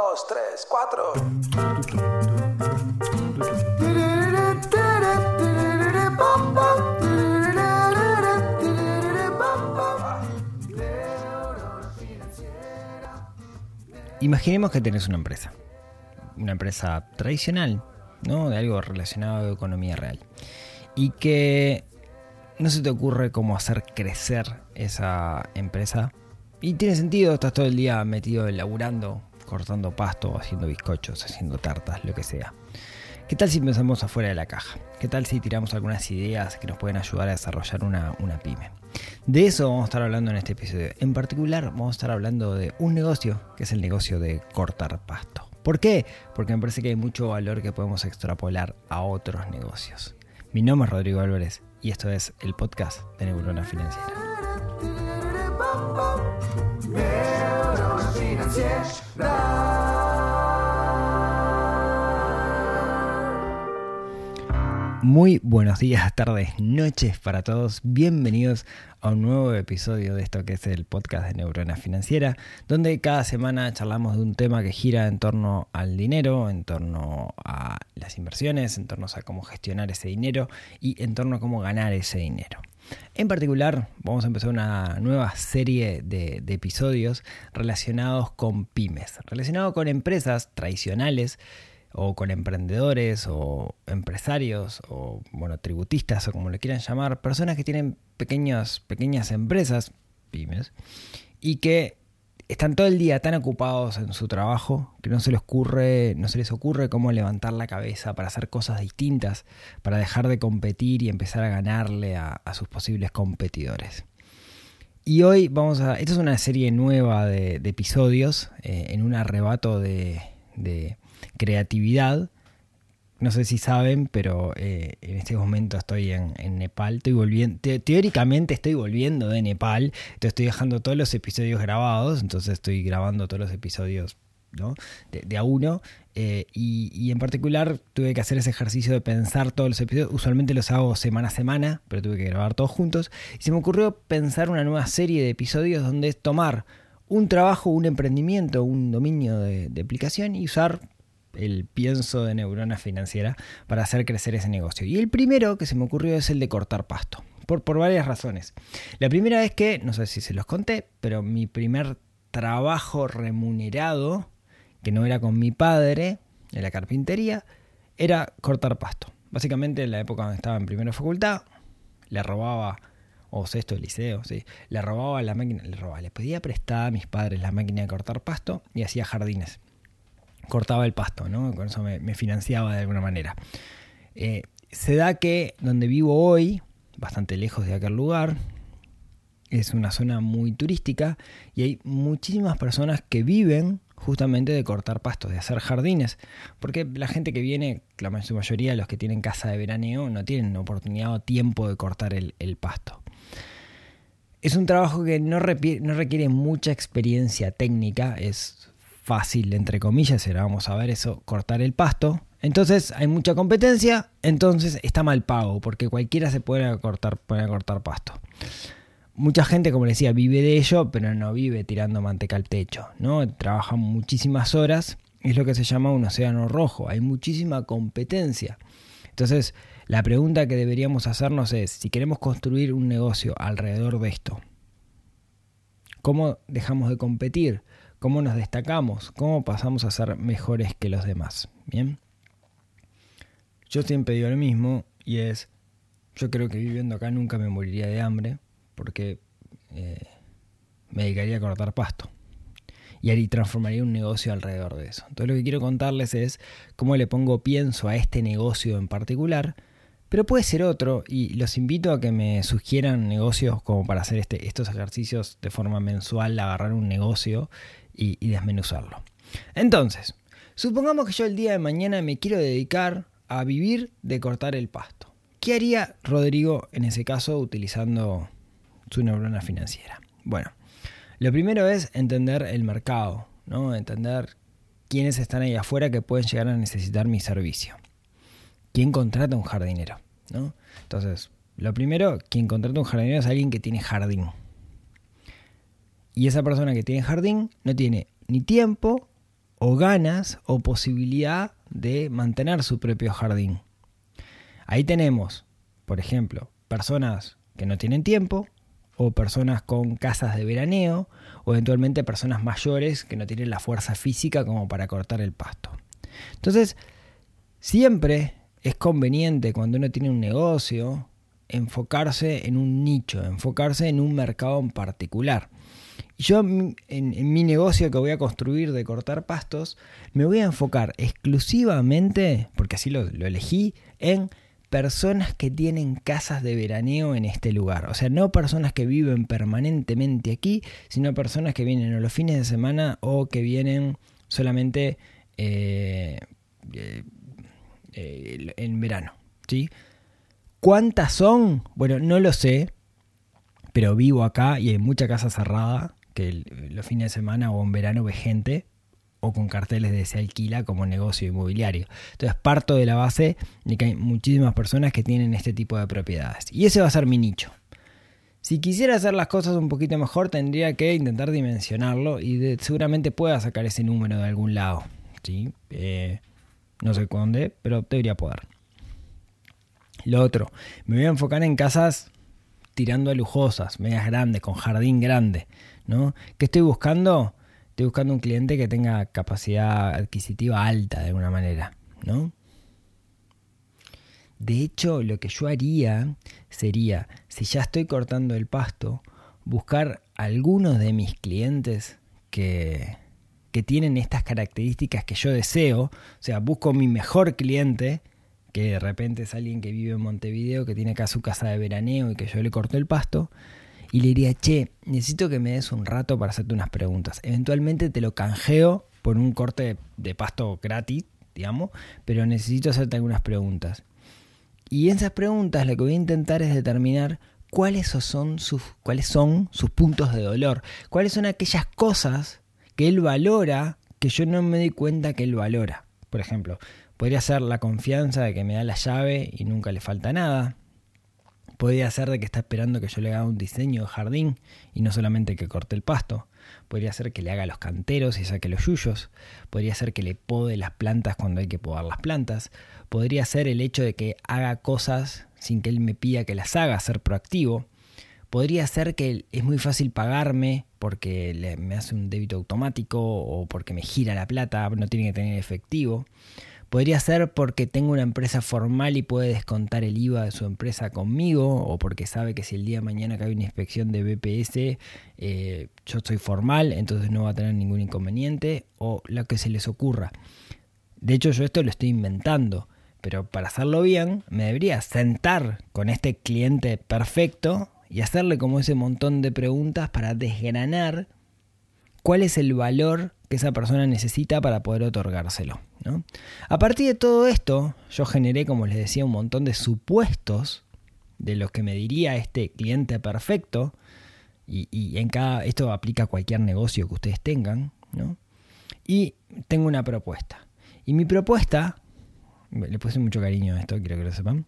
dos, tres, cuatro. Imaginemos que tenés una empresa, una empresa tradicional, ¿no? De algo relacionado a economía real. Y que no se te ocurre cómo hacer crecer esa empresa. Y tiene sentido, estás todo el día metido laburando, cortando pasto, haciendo bizcochos, haciendo tartas, lo que sea. ¿Qué tal si pensamos afuera de la caja? ¿Qué tal si tiramos algunas ideas que nos pueden ayudar a desarrollar una, una pyme? De eso vamos a estar hablando en este episodio. En particular vamos a estar hablando de un negocio, que es el negocio de cortar pasto. ¿Por qué? Porque me parece que hay mucho valor que podemos extrapolar a otros negocios. Mi nombre es Rodrigo Álvarez y esto es el podcast de Neurona Financiera. gdzieś Muy buenos días, tardes, noches para todos. Bienvenidos a un nuevo episodio de esto que es el podcast de Neurona Financiera, donde cada semana charlamos de un tema que gira en torno al dinero, en torno a las inversiones, en torno a cómo gestionar ese dinero y en torno a cómo ganar ese dinero. En particular, vamos a empezar una nueva serie de, de episodios relacionados con pymes, relacionados con empresas tradicionales o con emprendedores o empresarios o bueno, tributistas o como le quieran llamar, personas que tienen pequeñas, pequeñas empresas, pymes, y que están todo el día tan ocupados en su trabajo que no se les ocurre, no se les ocurre cómo levantar la cabeza para hacer cosas distintas, para dejar de competir y empezar a ganarle a, sus posibles competidores. Y hoy vamos a. Esta es una serie nueva de, episodios eh, en un arrebato de, creatividad. No sé si saben, pero eh, en este momento estoy en, Nepal. Estoy volviendo, teóricamente estoy volviendo de Nepal. estoy dejando todos los episodios grabados. Entonces estoy grabando todos los episodios de, a uno. Eh, y, en particular tuve que hacer ese ejercicio de pensar todos los episodios. Usualmente los hago semana a semana, pero tuve que grabar todos juntos. Y se me ocurrió pensar una nueva serie de episodios donde es tomar un trabajo, un emprendimiento, un dominio de aplicación y usar el pienso de neurona financiera para hacer crecer ese negocio. Y el primero que se me ocurrió es el de cortar pasto, por, por varias razones. La primera es que, no sé si se los conté, pero mi primer trabajo remunerado, que no era con mi padre, en la carpintería, era cortar pasto. Básicamente en la época donde estaba en primera facultad, le robaba, o sexto liceo, sí, le robaba la máquina, le robaba, le pedía prestada a mis padres la máquina de cortar pasto y hacía jardines cortaba el pasto, ¿no? Con eso me, financiaba de alguna manera. Eh, se da que donde vivo hoy, bastante lejos de aquel lugar, es una zona muy turística y hay muchísimas personas que viven justamente de cortar pastos, de hacer jardines, porque la gente que viene, la mayoría de los que tienen casa de veraneo, no tienen oportunidad o tiempo de cortar el, pasto. Es un trabajo que no, no requiere mucha experiencia técnica, es fácil, entre comillas, ahora vamos a ver eso, cortar el pasto. Entonces hay mucha competencia, entonces está mal pago, porque cualquiera se puede cortar, puede cortar pasto. Mucha gente, como les decía, vive de ello, pero no vive tirando manteca al techo, ¿no? Trabaja muchísimas horas, es lo que se llama un océano rojo, hay muchísima competencia. Entonces, la pregunta que deberíamos hacernos es, si queremos construir un negocio alrededor de esto, ¿cómo dejamos de competir? Cómo nos destacamos, cómo pasamos a ser mejores que los demás. Bien. Yo siempre digo lo mismo y es, yo creo que viviendo acá nunca me moriría de hambre porque eh, me dedicaría a cortar pasto. Y ahí transformaría un negocio alrededor de eso. Entonces lo que quiero contarles es cómo le pongo pienso a este negocio en particular, pero puede ser otro y los invito a que me sugieran negocios como para hacer este, estos ejercicios de forma mensual, agarrar un negocio y, desmenuzarlo. Entonces, supongamos que yo el día de mañana me quiero dedicar a vivir de cortar el pasto. ¿Qué haría Rodrigo en ese caso utilizando su neurona financiera? Bueno, lo primero es entender el mercado, ¿no? Entender quiénes están ahí afuera que pueden llegar a necesitar mi servicio. ¿Quién contrata un jardinero? ¿no? Entonces, lo primero, quien contrata un jardinero es alguien que tiene jardín. Y esa persona que tiene jardín no tiene ni tiempo o ganas o posibilidad de mantener su propio jardín. Ahí tenemos, por ejemplo, personas que no tienen tiempo, o personas con casas de veraneo, o eventualmente personas mayores que no tienen la fuerza física como para cortar el pasto. Entonces, siempre es conveniente cuando uno tiene un negocio enfocarse en un nicho, enfocarse en un mercado en particular. Yo en, mi negocio que voy a construir de cortar pastos, me voy a enfocar exclusivamente, porque así lo, elegí, en personas que tienen casas de veraneo en este lugar. O sea, no personas que viven permanentemente aquí, sino personas que vienen a los fines de semana o que vienen solamente eh, eh, en verano. ¿sí? ¿Cuántas son? Bueno, no lo sé, pero vivo acá y hay mucha casa cerrada que los fines de semana o en verano ve gente o con carteles de se alquila como negocio inmobiliario. Entonces parto de la base de que hay muchísimas personas que tienen este tipo de propiedades. Y ese va a ser mi nicho. Si quisiera hacer las cosas un poquito mejor, tendría que intentar dimensionarlo y seguramente pueda sacar ese número de algún lado. ¿sí? Eh, no sé dónde, pero debería poder. Lo otro, me voy a enfocar en casas tirando a lujosas, medias grandes, con jardín grande. ¿no? ¿Qué estoy buscando? Estoy buscando un cliente que tenga capacidad adquisitiva alta de alguna manera, ¿no? De hecho, lo que yo haría sería, si ya estoy cortando el pasto, buscar algunos de mis clientes que, que tienen estas características que yo deseo. O sea, busco mi mejor cliente, que de repente es alguien que vive en Montevideo, que tiene acá su casa de veraneo y que yo le corto el pasto y le diría, che, necesito que me des un rato para hacerte unas preguntas. Eventualmente te lo canjeo por un corte de pasto gratis, digamos, pero necesito hacerte algunas preguntas. Y esas preguntas lo que voy a intentar es determinar cuáles son sus, cuáles son sus puntos de dolor, cuáles son aquellas cosas que él valora que yo no me doy cuenta que él valora. Por ejemplo, podría ser la confianza de que me da la llave y nunca le falta nada. Podría ser de que está esperando que yo le haga un diseño de jardín y no solamente que corte el pasto. Podría ser que le haga los canteros y saque los yuyos. Podría ser que le pode las plantas cuando hay que podar las plantas. Podría ser el hecho de que haga cosas sin que él me pida que las haga, ser proactivo. Podría ser que es muy fácil pagarme porque me hace un débito automático o porque me gira la plata, no tiene que tener efectivo. Podría ser porque tengo una empresa formal y puede descontar el IVA de su empresa conmigo, o porque sabe que si el día de mañana cae una inspección de BPS, eh, yo soy formal, entonces no va a tener ningún inconveniente, o lo que se les ocurra. De hecho, yo esto lo estoy inventando, pero para hacerlo bien, me debería sentar con este cliente perfecto y hacerle como ese montón de preguntas para desgranar cuál es el valor que esa persona necesita para poder otorgárselo. A partir de todo esto, yo generé, como les decía, un montón de supuestos de lo que me diría este cliente perfecto, y, en cada, esto aplica a cualquier negocio que ustedes tengan, y tengo una propuesta. Y mi propuesta, le puse mucho cariño a esto, quiero que lo sepan,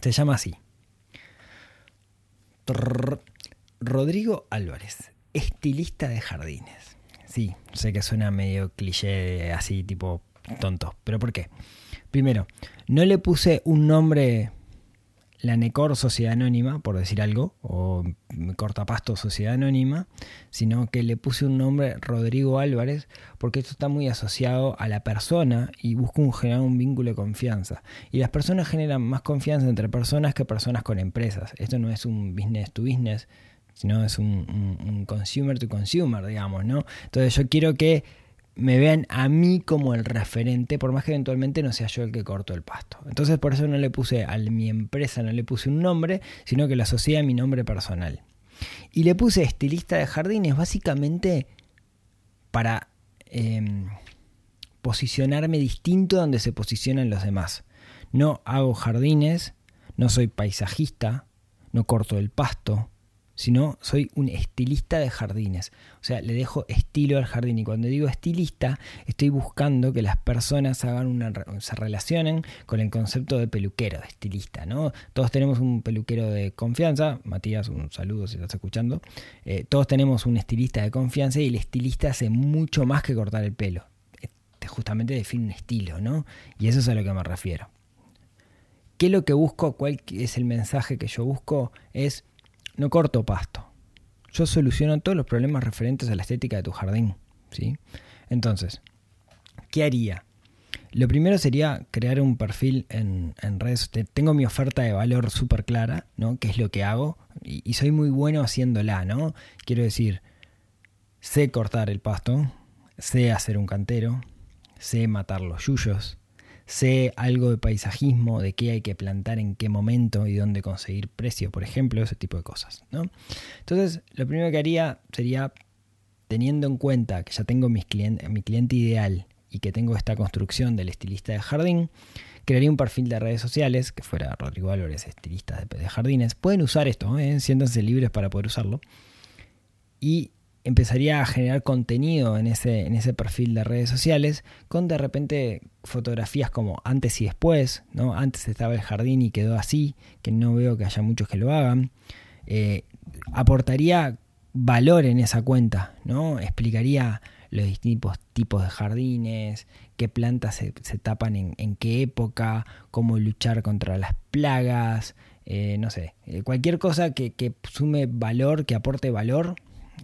se llama así. Rodrigo Álvarez, estilista de jardines. Sí, sé que suena medio cliché así tipo tonto, pero ¿por qué? Primero, no le puse un nombre la Necor Sociedad Anónima, por decir algo, o Cortapasto Sociedad Anónima, sino que le puse un nombre Rodrigo Álvarez, porque esto está muy asociado a la persona y busco un, generar un vínculo de confianza. Y las personas generan más confianza entre personas que personas con empresas. Esto no es un business to business, sino es un, consumer to consumer, digamos, ¿no? Entonces yo quiero que me vean a mí como el referente, por más que eventualmente no sea yo el que corto el pasto. Entonces por eso no le puse a mi empresa, no le puse un nombre, sino que lo asocié a mi nombre personal. Y le puse estilista de jardines, básicamente para em, posicionarme distinto donde se posicionan los demás. No hago jardines, no soy paisajista, no corto el pasto, sino soy un estilista de jardines. O sea, le dejo estilo al jardín. Y cuando digo estilista, estoy buscando que las personas hagan una, se relacionen con el concepto de peluquero, de estilista. ¿no? Todos tenemos un peluquero de confianza. Matías, un saludo si estás escuchando. Eh, todos tenemos un estilista de confianza y el estilista hace mucho más que cortar el pelo. justamente define un estilo, ¿no? Y eso es a lo que me refiero. ¿Qué es lo que busco? ¿Cuál es el mensaje que yo busco? Es, no corto pasto. Yo soluciono todos los problemas referentes a la estética de tu jardín, ¿sí? Entonces, ¿qué haría? Lo primero sería crear un perfil en, redes. Tengo mi oferta de valor súper clara, ¿no? ¿Qué es lo que hago? Y, y, soy muy bueno haciéndola, ¿no? Quiero decir, sé cortar el pasto, sé hacer un cantero, sé matar los yuyos, sé algo de paisajismo, de qué hay que plantar en qué momento y dónde conseguir precio, por ejemplo, ese tipo de cosas, ¿no? Entonces, lo primero que haría sería, teniendo en cuenta que ya tengo mi cliente ideal y que tengo esta construcción del estilista de jardín, crearía un perfil de redes sociales que fuera Rodrigo Álvarez, estilista de, jardines. Pueden usar esto, ¿eh? siéntanse libres para poder usarlo. Y empezaría a generar contenido en ese, en ese perfil de redes sociales con de repente fotografías como antes y después, ¿no? Antes estaba el jardín y quedó así, que no veo que haya muchos que lo hagan. Eh, aportaría valor en esa cuenta, ¿no? Explicaría los distintos tipos de jardines, qué plantas se, tapan en, qué época, cómo luchar contra las plagas, eh, no sé, eh, cualquier cosa que, sume valor, que aporte valor,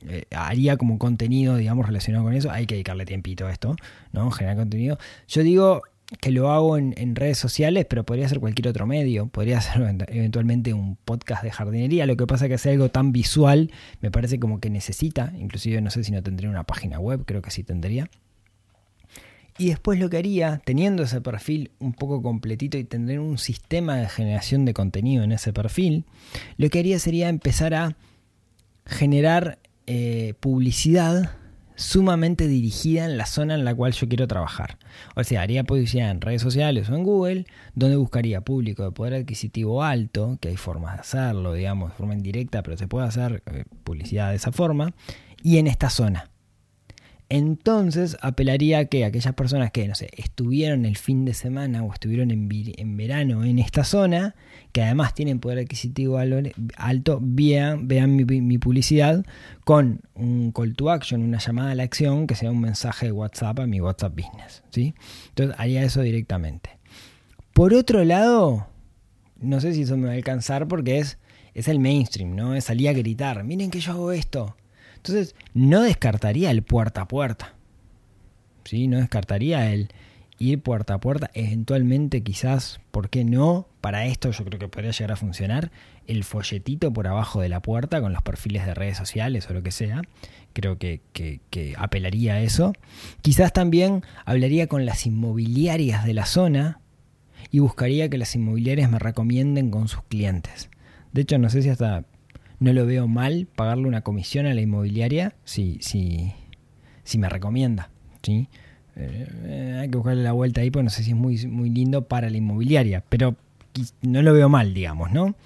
eh, haría como contenido, digamos, relacionado con eso. Hay que dedicarle tiempito a esto, ¿no? Generar contenido. Yo digo, que lo hago en, redes sociales, pero podría ser cualquier otro medio, podría ser eventualmente un podcast de jardinería, lo que pasa que hacer algo tan visual me parece como que necesita, inclusive no sé si no tendría una página web, creo que sí tendría. Y después lo que haría, teniendo ese perfil un poco completito y tener un sistema de generación de contenido en ese perfil, lo que haría sería empezar a generar eh, publicidad sumamente dirigida en la zona en la cual yo quiero trabajar. O sea, haría publicidad en redes sociales o en Google, donde buscaría público de poder adquisitivo alto, que hay formas de hacerlo, digamos, de forma indirecta, pero se puede hacer eh, publicidad de esa forma, y en esta zona entonces apelaría a que aquellas personas que, no sé, estuvieron el fin de semana o estuvieron en, verano en esta zona, que además tienen poder adquisitivo alto, vean, vean mi, publicidad con un call to action, una llamada a la acción, que sea un mensaje de WhatsApp a mi WhatsApp Business. ¿sí? Entonces haría eso directamente. Por otro lado, no sé si eso me va a alcanzar porque es, es el mainstream, ¿no? Es a gritar, miren que yo hago esto entonces, no descartaría el puerta a puerta. ¿Sí? No descartaría el ir puerta a puerta. Eventualmente, quizás, ¿por qué no? Para esto yo creo que podría llegar a funcionar. El folletito por abajo de la puerta con los perfiles de redes sociales o lo que sea. Creo que, que apelaría a eso. Quizás también hablaría con las inmobiliarias de la zona y buscaría que las inmobiliarias me recomienden con sus clientes. De hecho, no sé si hasta no lo veo mal pagarle una comisión a la inmobiliaria si, si, si me recomienda. ¿sí? Eh, hay que buscarle la vuelta ahí, porque no sé si es muy, muy lindo para la inmobiliaria, pero no lo veo mal, digamos, ¿no?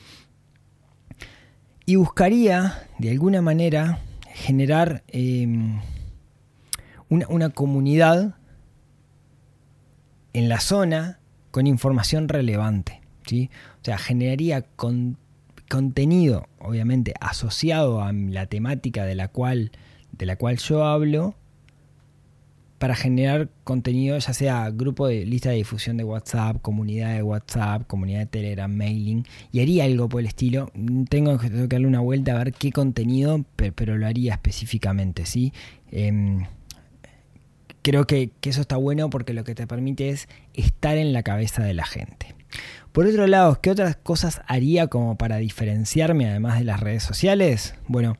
Y buscaría, de alguna manera, generar em, una, una comunidad en la zona con información relevante. ¿sí? O sea, generaría con, contenido, obviamente, asociado a la temática de la cual, de la cual yo hablo, para generar contenido, ya sea grupo de lista de difusión de WhatsApp, comunidad de WhatsApp, comunidad de Telegram, mailing, y haría algo por el estilo. Tengo que, darle una vuelta a ver qué contenido, pero, lo haría específicamente, ¿sí? Em, creo que, que eso está bueno porque lo que te permite es estar en la cabeza de la gente. Por otro lado, ¿qué otras cosas haría como para diferenciarme además de las redes sociales? Bueno,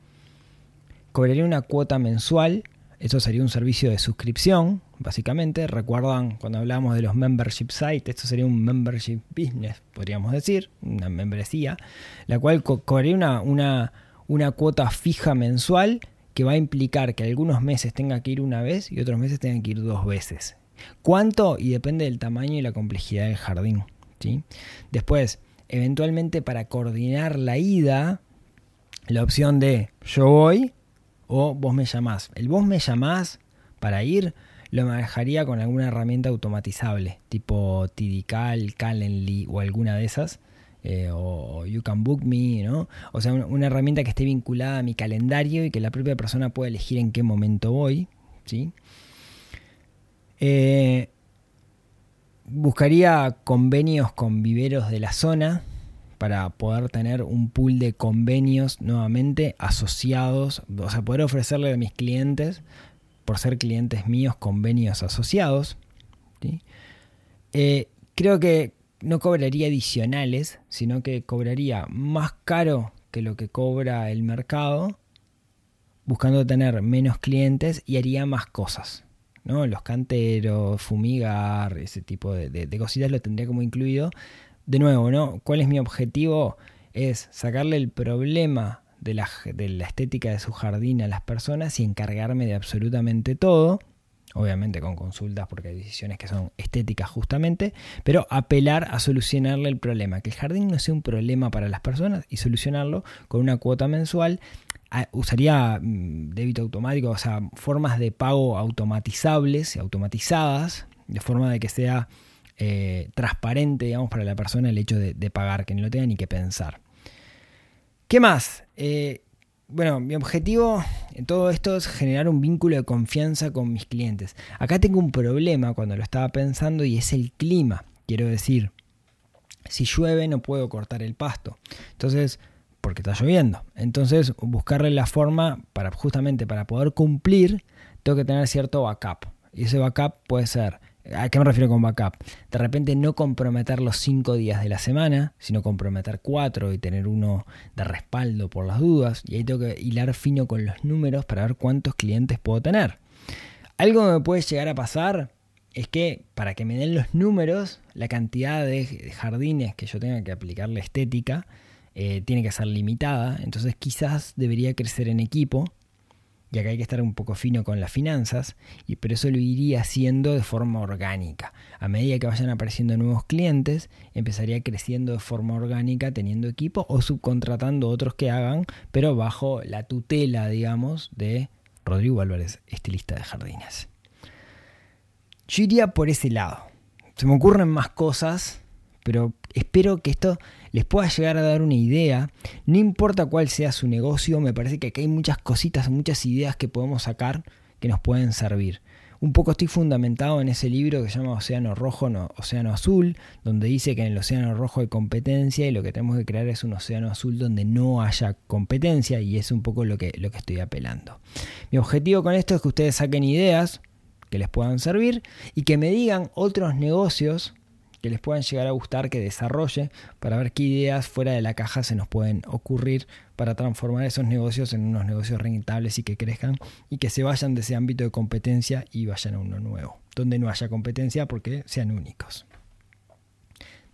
cobraría una cuota mensual, eso sería un servicio de suscripción, básicamente. Recuerdan cuando hablamos de los membership sites, esto sería un membership business, podríamos decir, una membresía, la cual cobraría una, una, una cuota fija mensual que va a implicar que algunos meses tenga que ir una vez y otros meses tenga que ir dos veces. ¿Cuánto? Y depende del tamaño y la complejidad del jardín. Después, eventualmente para coordinar la ida, la opción de yo voy o vos me llamás. El vos me llamás para ir lo manejaría con alguna herramienta automatizable, tipo Tidical, Calendly o alguna de esas. Eh, o You Can Book Me, ¿no? O sea, una, herramienta que esté vinculada a mi calendario y que la propia persona pueda elegir en qué momento voy, ¿sí? Eh, buscaría convenios con viveros de la zona para poder tener un pool de convenios nuevamente asociados, o sea, poder ofrecerle a mis clientes, por ser clientes míos, convenios asociados. Eh, creo que no cobraría adicionales, sino que cobraría más caro que lo que cobra el mercado, buscando tener menos clientes y haría más cosas. ¿No? Los canteros, fumigar, ese tipo de, de cositas lo tendría como incluido. De nuevo, ¿no? ¿Cuál es mi objetivo? Es sacarle el problema de la, de la estética de su jardín a las personas y encargarme de absolutamente todo obviamente con consultas porque hay decisiones que son estéticas justamente, pero apelar a solucionarle el problema, que el jardín no sea un problema para las personas y solucionarlo con una cuota mensual. Usaría mm, débito automático, o sea, formas de pago automatizables automatizadas, de forma de que sea eh, transparente, digamos, para la persona el hecho de, pagar, que no lo tenga ni que pensar. ¿Qué más? Eh, bueno, mi objetivo en todo esto es generar un vínculo de confianza con mis clientes. Acá tengo un problema cuando lo estaba pensando y es el clima. Quiero decir, si llueve no puedo cortar el pasto. Entonces, porque está lloviendo. Entonces, buscarle la forma para justamente para poder cumplir, tengo que tener cierto backup. Y ese backup puede ser ¿A qué me refiero con backup? De repente no comprometer los cinco días de la semana, sino comprometer cuatro y tener uno de respaldo por las dudas. Y ahí tengo que hilar fino con los números para ver cuántos clientes puedo tener. Algo que me puede llegar a pasar es que para que me den los números, la cantidad de jardines que yo tenga que aplicarle estética eh, tiene que ser limitada. Entonces quizás debería crecer en equipo y acá hay que estar un poco fino con las finanzas, y, pero eso lo iría haciendo de forma orgánica. A medida que vayan apareciendo nuevos clientes, empezaría creciendo de forma orgánica teniendo equipo o subcontratando otros que hagan, pero bajo la tutela, digamos, de Rodrigo Álvarez, estilista de jardines. Yo iría por ese lado. Se me ocurren más cosas, pero espero que esto les pueda llegar a dar una idea. No importa cuál sea su negocio, me parece que aquí hay muchas cositas, muchas ideas que podemos sacar que nos pueden servir. Un poco estoy fundamentado en ese libro que se llama Océano Rojo, no, Océano Azul, donde dice que en el Océano Rojo hay competencia y lo que tenemos que crear es un Océano Azul donde no haya competencia y es un poco lo que, lo que estoy apelando. Mi objetivo con esto es que ustedes saquen ideas que les puedan servir y que me digan otros negocios que les puedan llegar a gustar, que desarrolle, para ver qué ideas fuera de la caja se nos pueden ocurrir para transformar esos negocios en unos negocios rentables y que crezcan y que se vayan de ese ámbito de competencia y vayan a uno nuevo, donde no haya competencia porque sean únicos.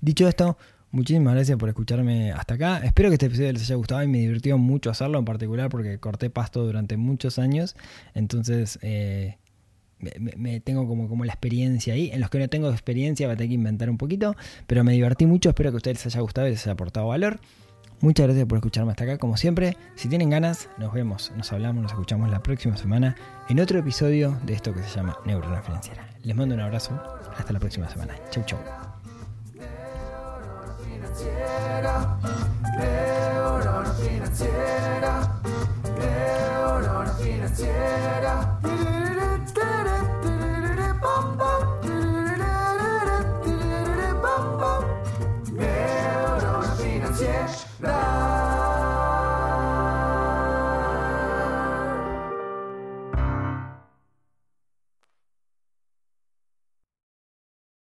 Dicho esto, Muchísimas gracias por escucharme hasta acá. Espero que este episodio les haya gustado y me divirtió mucho hacerlo, en particular porque corté pasto durante muchos años. Entonces, eh, me, tengo como, como la experiencia ahí. En los que no tengo experiencia va a tener que inventar un poquito, pero me divertí mucho. Espero que a ustedes les haya gustado y les haya aportado valor. Muchas gracias por escucharme hasta acá, como siempre. Si tienen ganas, nos vemos, nos hablamos, nos escuchamos la próxima semana en otro episodio de esto que se llama Neurona Financiera. Les mando un abrazo. Hasta la próxima semana. Chau, chau.